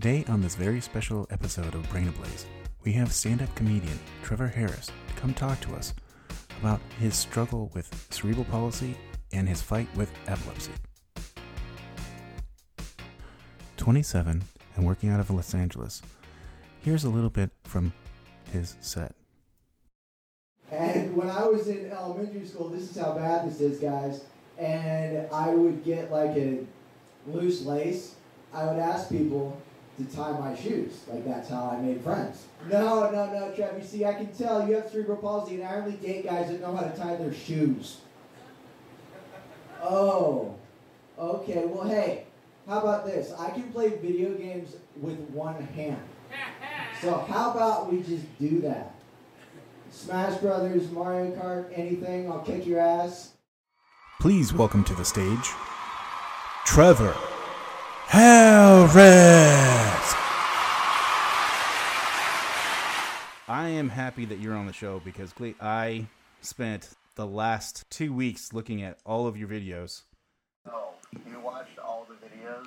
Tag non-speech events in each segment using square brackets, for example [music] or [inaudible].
Today, on this very special episode of Brain Ablaze, we have stand up comedian Trevor Harris to come talk to us about his struggle with cerebral palsy and his fight with epilepsy. 27 and working out of Los Angeles. Here's a little bit from his set. And when I was in elementary school, this is how bad this is, guys. And I would get like a loose lace. I would ask people to tie my shoes. Like that's how I made friends. No, no, no, Trev. You see, I can tell you have cerebral palsy, and I only date guys that know how to tie their shoes. Oh, okay. Well, hey, how about this? I can play video games with one hand. So how about we just do that? Smash Brothers, Mario Kart, anything, I'll kick your ass. Please welcome to the stage Trevor Harris. I am happy that you're on the show because Cle- I spent the last two weeks looking at all of your videos. Oh, you watched all the videos?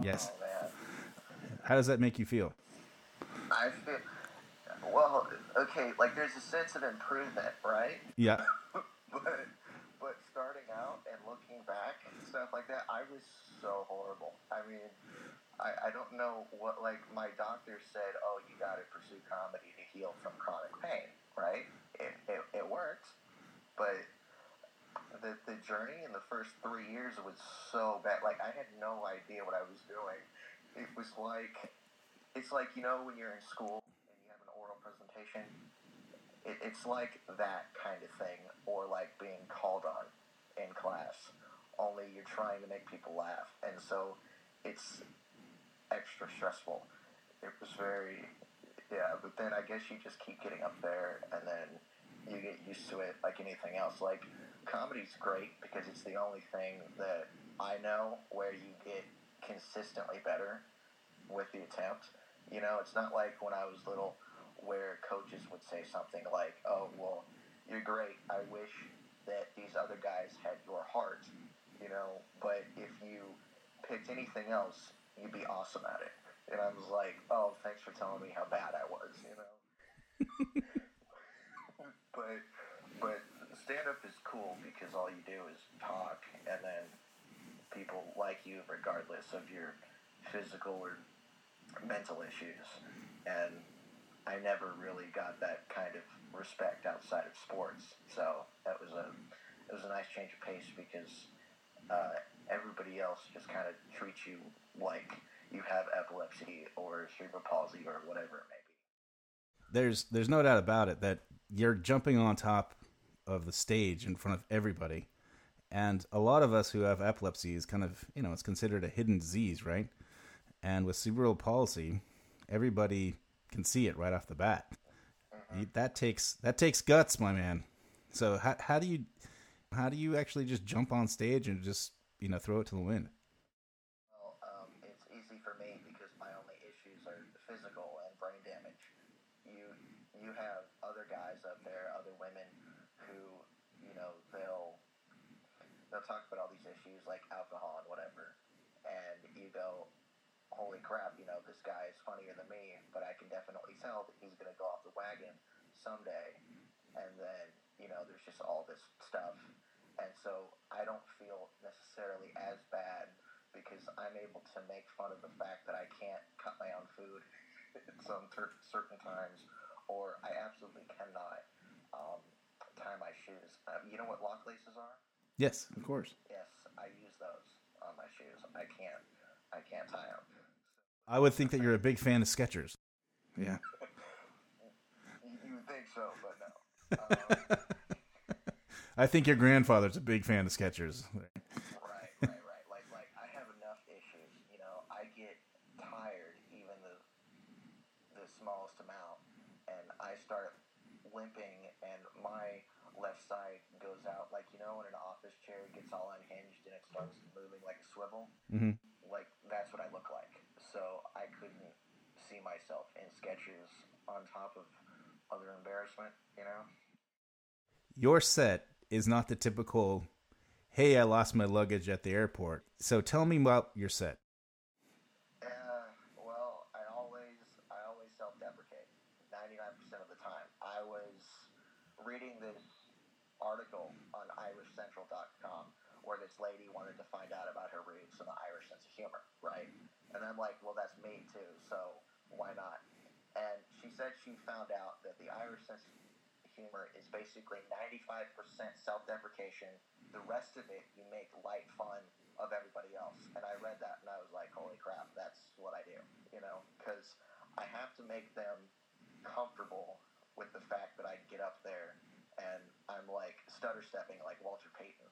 Yes. Oh How does that make you feel? I feel. Well, okay, like there's a sense of improvement, right? Yeah. [laughs] but but starting out and looking back and stuff like that, I was so horrible. I mean, I, I don't know what like my doctor said. Oh, you got to pursue comedy to heal from chronic pain, right? It it, it worked, but the the journey in the first three years was so bad. Like I had no idea what I was doing. It was like it's like you know when you're in school and you have an oral presentation it, it's like that kind of thing, or like being called on in class. Only you're trying to make people laugh, and so it's extra stressful. It was very, yeah. But then I guess you just keep getting up there, and then you get used to it, like anything else. Like comedy's great because it's the only thing that I know where you get consistently better with the attempt. You know, it's not like when I was little where coaches would say something like, "Oh, well, you're great. I wish that these other guys had your heart." You know, but if you picked anything else, you'd be awesome at it. And I was like, "Oh, thanks for telling me how bad I was." You know. [laughs] but but stand up is cool because all you do is talk, and then people like you regardless of your physical or mental issues. And I never really got that kind of respect outside of sports. So that was a it was a nice change of pace because uh, everybody else just kind of treats you like you have epilepsy or cerebral palsy or whatever it may be. There's there's no doubt about it that you're jumping on top of the stage in front of everybody. And a lot of us who have epilepsy is kind of, you know, it's considered a hidden disease, right? And with cerebral palsy, everybody can see it right off the bat. Mm-hmm. That takes that takes guts, my man. So how how do you how do you actually just jump on stage and just you know throw it to the wind? Well, um, it's easy for me because my only issues are physical and brain damage. You you have other guys up there, other women who you know they'll they'll talk about all these issues like alcohol and whatever, and you go, holy crap, you know this guy is funnier than me, but I can definitely tell that he's gonna go off the wagon someday, and then you know there's just all this stuff, and so I don't feel necessarily as bad because I'm able to make fun of the fact that I can't cut my own food at [laughs] some ter- certain times, or I absolutely cannot. Um, tie my shoes. Um, you know what lock laces are? Yes, of course. Yes, I use those on my shoes. I can't. I can't tie them. I would think that you're a big fan of Skechers. Yeah. [laughs] You, you would think so, but no. Um, [laughs] I think your grandfather's a big fan of Skechers. right, right, right. Like, like I have enough issues. You know, I get tired even the the smallest amount, and I start limping, and my left side goes out, like you know, when an office chair gets all unhinged and it starts moving like a swivel. Mm-hmm. Like that's what I look like. So I couldn't see myself in Skechers on top of other embarrassment, you know. Your set is not the typical. Hey, I lost my luggage at the airport. So tell me about your set. reading this article on IrishCentral.com where this lady wanted to find out about her roots and the Irish sense of humor, right? And I'm like, well, that's me too, so why not? And she said she found out that the Irish sense of humor is basically 95% self deprecation. The rest of it, you make light fun of everybody else. And I read that and I was like, holy crap, that's what I do, you know? Because I have to make them comfortable with the fact that I get up there and I'm like stutter stepping like Walter Payton.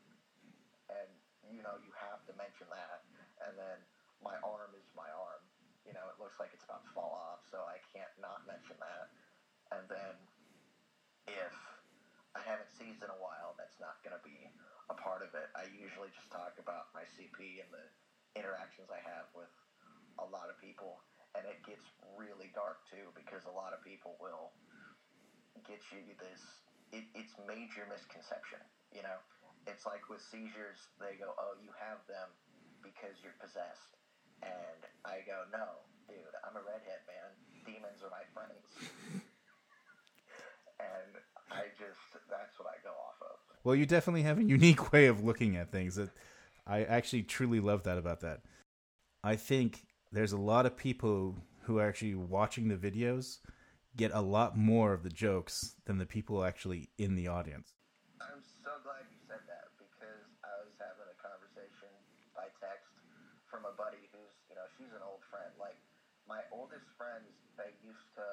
And, you know, you have to mention that. And then my arm is my arm. You know, it looks like it's about to fall off, so I can't not mention that. And then if I haven't seized in a while, that's not going to be a part of it. I usually just talk about my CP and the interactions I have with a lot of people. And it gets really dark too because a lot of people will get you this. It, it's major misconception, you know. It's like with seizures, they go, "Oh, you have them because you're possessed," and I go, "No, dude, I'm a redhead, man. Demons are my friends." [laughs] and I just that's what I go off of. Well, you definitely have a unique way of looking at things. That I actually truly love that about that. I think there's a lot of people who are actually watching the videos get a lot more of the jokes than the people actually in the audience. I'm so glad you said that because I was having a conversation by text from a buddy who's, you know, she's an old friend. Like my oldest friends, they used to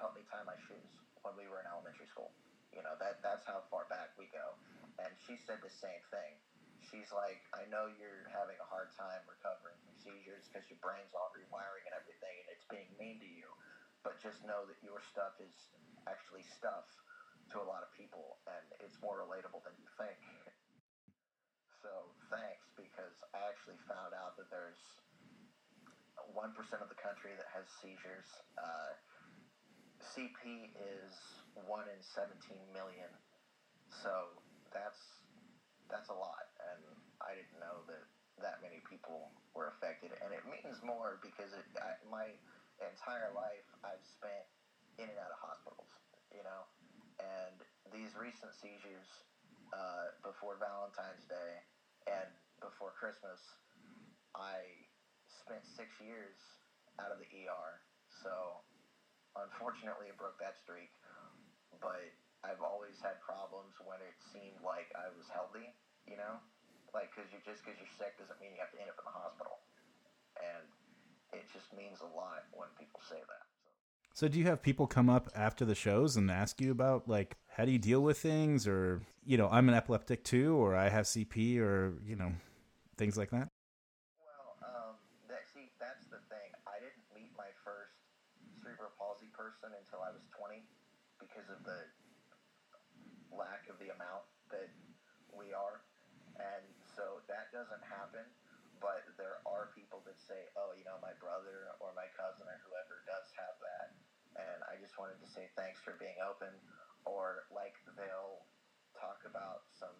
help me tie my shoes when we were in elementary school. You know, that that's how far back we go. And she said the same thing. She's like, I know you're having a hard time recovering from seizures because your brain's all rewiring and everything, and it's being mean to you. But just know that your stuff is actually stuff to a lot of people, and it's more relatable than you think. So thanks, because I actually found out that there's one percent of the country that has seizures. Uh, CP is one in seventeen million, so that's that's a lot, and I didn't know that that many people were affected, and it means more because it, I, my entire life I've spent in and out of hospitals, you know, and these recent seizures uh, before Valentine's Day and before Christmas, I spent six years out of the ER, so unfortunately it broke that streak, but I've always had problems when it seemed like I was healthy, you know? Like, because you just because you're sick doesn't mean you have to end up in the hospital. And it just means a lot say that. So, do you have people come up after the shows and ask you about, like, how do you deal with things? Or, you know, I'm an epileptic too, or I have CP, or, you know, things like that? Well, um, that, see, that's the thing. I didn't meet my first cerebral palsy person until I was 20 because of the lack of the amount that we are. And so that doesn't happen. But there are people that say, oh, you know, my brother or my cousin or whoever does have that. And I just wanted to say thanks for being open. Or like they'll talk about some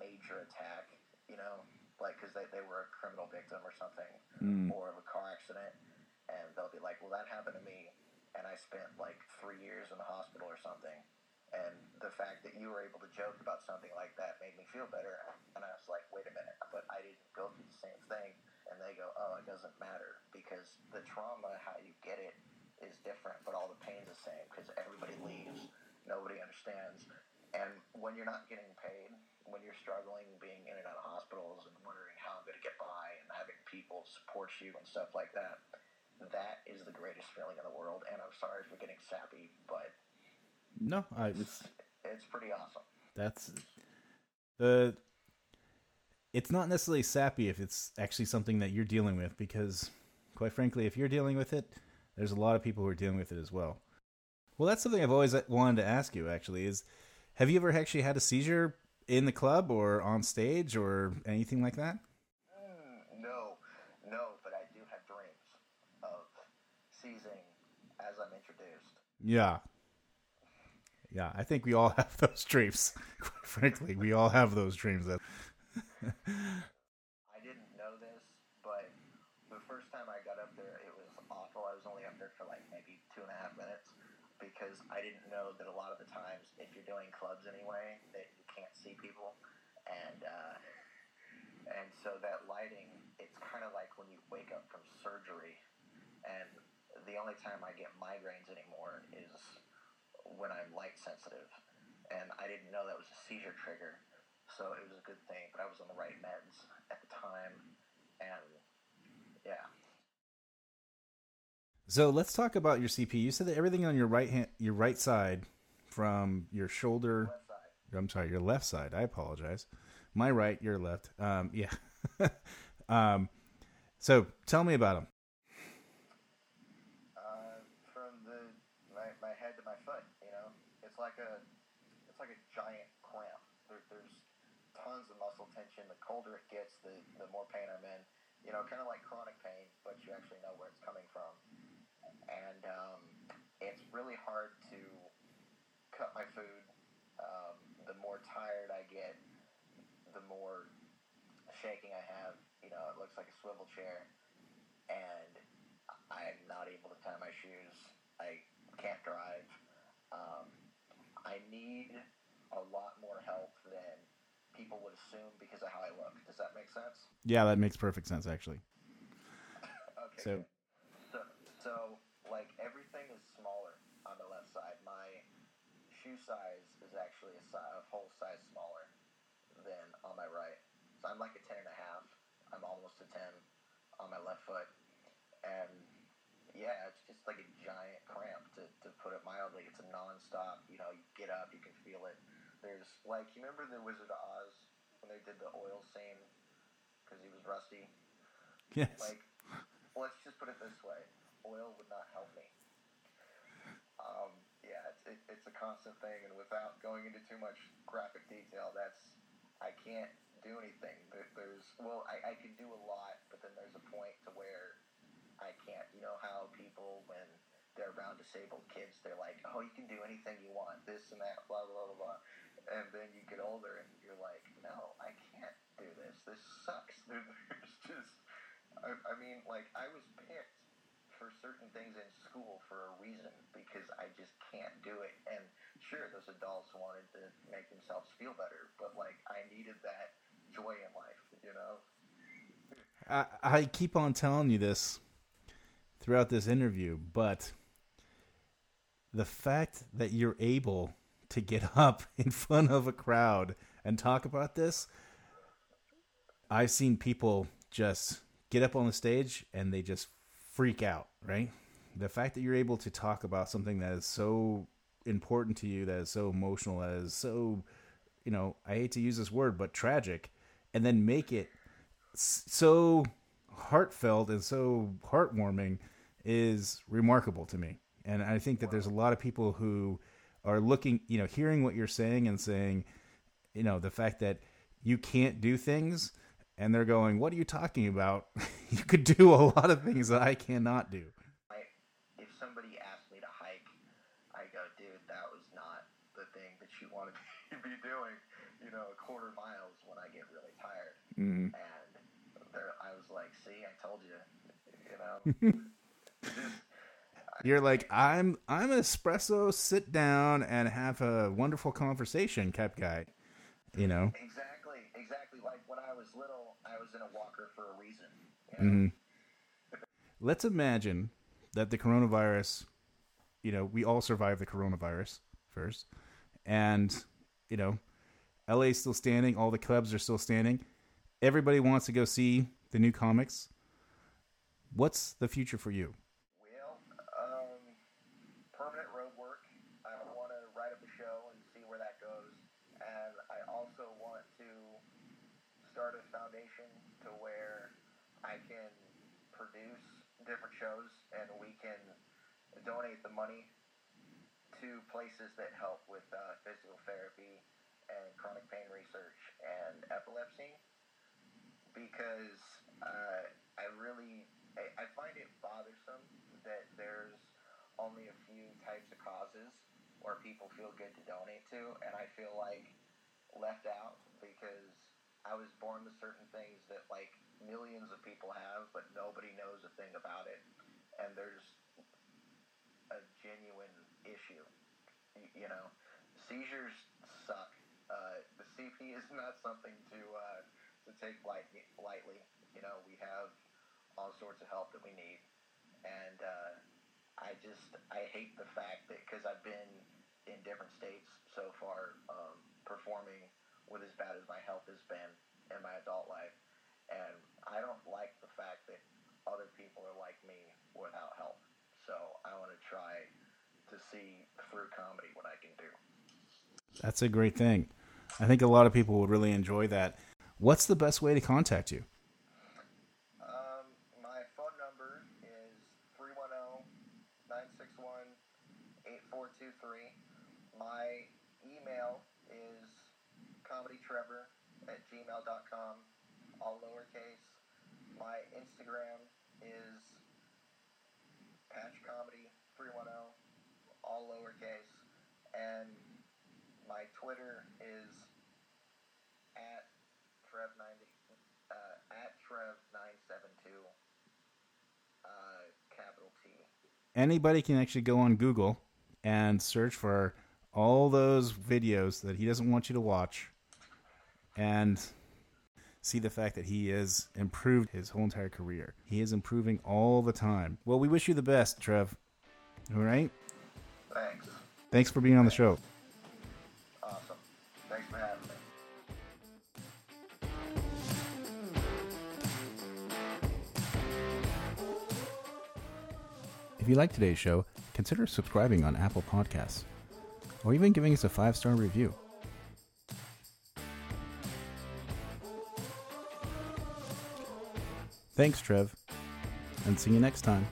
major attack, you know, like because they, they were a criminal victim or something Mm. or of a car accident. And they'll be like, well, that happened to me. And I spent like three years in the hospital or something and the fact that you were able to joke about something like that made me feel better. And I was like, wait a minute, but I didn't go through the same thing. And they go, oh, it doesn't matter because the trauma, how you get it, is different, but all the pain's the same because everybody leaves, nobody understands. And when you're not getting paid, when you're struggling, being in and out of hospitals and wondering how I'm going to get by and having people support you and stuff like that, that is the greatest feeling in the world. And I'm sorry for getting sappy, but No, I, it's it's pretty awesome. that's the it's not necessarily sappy if it's actually something that you're dealing with because quite frankly if you're dealing with it there's a lot of people who are dealing with it as well well that's something i've always wanted to ask you actually is have you ever actually had a seizure in the club or on stage or anything like that Mm, no, no, but I do have dreams of seizing as I'm introduced. yeah yeah i think we all [laughs] have those dreams [laughs] quite frankly we all have those dreams that I didn't know this, but the first time I got up there, it was awful. I was only up there for like maybe two and a half minutes, because I didn't know that a lot of the times, if you're doing clubs anyway, that you can't see people, and uh, and so that lighting, it's kind of like when you wake up from surgery, and the only time I get migraines anymore is when I'm light sensitive, and I didn't know that was a seizure trigger, so it was a good thing. But I was on the right meds at the time, and yeah. So let's talk about your CP. You said that everything on your right hand, your right side, from your shoulder. I'm sorry, your left side. I apologize. My right, your left. Um, yeah. [laughs] um, so tell me about them. Uh, from the my, my head to my foot, you know, it's like a it's like a giant cramp. There, there's tons of muscle tension. The colder it gets, the the more pain I'm in. You know, kind of like chronic pain, but you actually know where it's coming from. And um, it's really hard to cut my food. Um, the more tired I get, the more shaking I have. You know, it looks like a swivel chair, and I'm not able to tie my shoes. I can't drive. Um, I need a lot more help than people would assume because of how I look. Does that make sense? Yeah, that makes perfect sense, actually. [laughs] Okay. So, So, like everything is smaller on the left side. My shoe size is actually a, si- a whole size smaller than on my right. So I'm like a ten and a half. I'm almost a ten on my left foot, and yeah, it's just like a giant cramp to, to put it mildly. It's a nonstop. You know, you get up, you can feel it. There's like you remember the Wizard of Oz when they did the oil scene because he was rusty. yes. Like, let's just put it this way: oil would not help me. Um, yeah, it's, it, it's a constant thing, and without going into too much graphic detail, that's I can't do anything. There, there's well, I, I can do a lot, but then there's a point to where I can't. You know how people when they're around disabled kids, they're like, "Oh, you can do anything you want, this and that, blah blah blah blah," and then you get older and you're like, "No, I can't do this. This sucks." [laughs] There's just, I, I mean, like I was picked for certain things in school for a reason because I just can't do it. And sure, those adults wanted to make themselves feel better, but like I needed that joy in life, you know. I, I keep on telling you this throughout this interview, but the fact that you're able to get [laughs] up in front of a crowd and talk about this, I've seen people just get up on the stage and they just freak out, right? The fact that you're able to talk about something that is so important to you, that is so emotional, that is so, you know, I hate to use this word, but tragic, and then make it so heartfelt and so heartwarming is remarkable to me. And I think that there's a lot of people who are looking, you know, hearing what you're saying and saying, you know, the fact that you can't do things and they're going, "What are you talking about? [laughs] you could do a lot of things that I cannot do." If somebody asked me to hike, I go, dude, that was not the thing that you wanted [laughs] to be doing. You know, a quarter miles when I get really tired. Mm. And there, I was like, see, I told you. You know, [laughs] You're like, "I'm I'm an espresso, sit down and have a wonderful conversation, type guy." You know. exactly. Was little, I was in a walker for a reason. You know? Mhm. Let's imagine that the coronavirus, you know, we all survived the coronavirus first, and you know, LA's still standing, all the clubs are still standing. Everybody wants to go see the new comics. What's the future for you? Well, um, permanent road work. I want to write up a show and see where that goes. And I also want to start a foundation to where I can produce different shows and we can donate the money to places that help with uh, physical therapy and chronic pain research and epilepsy. Because uh, I really I, I find it bothersome that there's only a few types of causes where people feel good to donate to, and I feel like left out because I was born with certain things that like millions of people have, but nobody knows a thing about it, and there's a genuine issue. You know, seizures suck. Uh, the CP [laughs] is not something to uh, to take light, lightly. You know, we have all sorts of help that we need, and uh, I just I hate the fact that because I've been in different states so far, um, performing with as bad as my health has been in my adult life, and I don't like the fact that other people are like me without help. So I want to try to see through comedy what I can do. That's a great thing. I think a lot of people would really enjoy that. What's the best way to contact you? Um, my phone number is 310-961-8423. My email is comedytrevor at gmail.com, all lowercase. My Instagram is patchcomedy310, all lowercase. And my Twitter is at Trev90, uh, at Trev972, uh, capital T. Anybody can actually go on Google and search for all those videos that he doesn't want you to watch and see the fact that he has improved his whole entire career. He is improving all the time. Well, we wish you the best, Trev. All right? Thanks. Thanks for being on the show. Awesome. Thanks for having me. If you like today's show, consider subscribing on Apple Podcasts or even giving us a five star review. Thanks, Trev, and see you next time.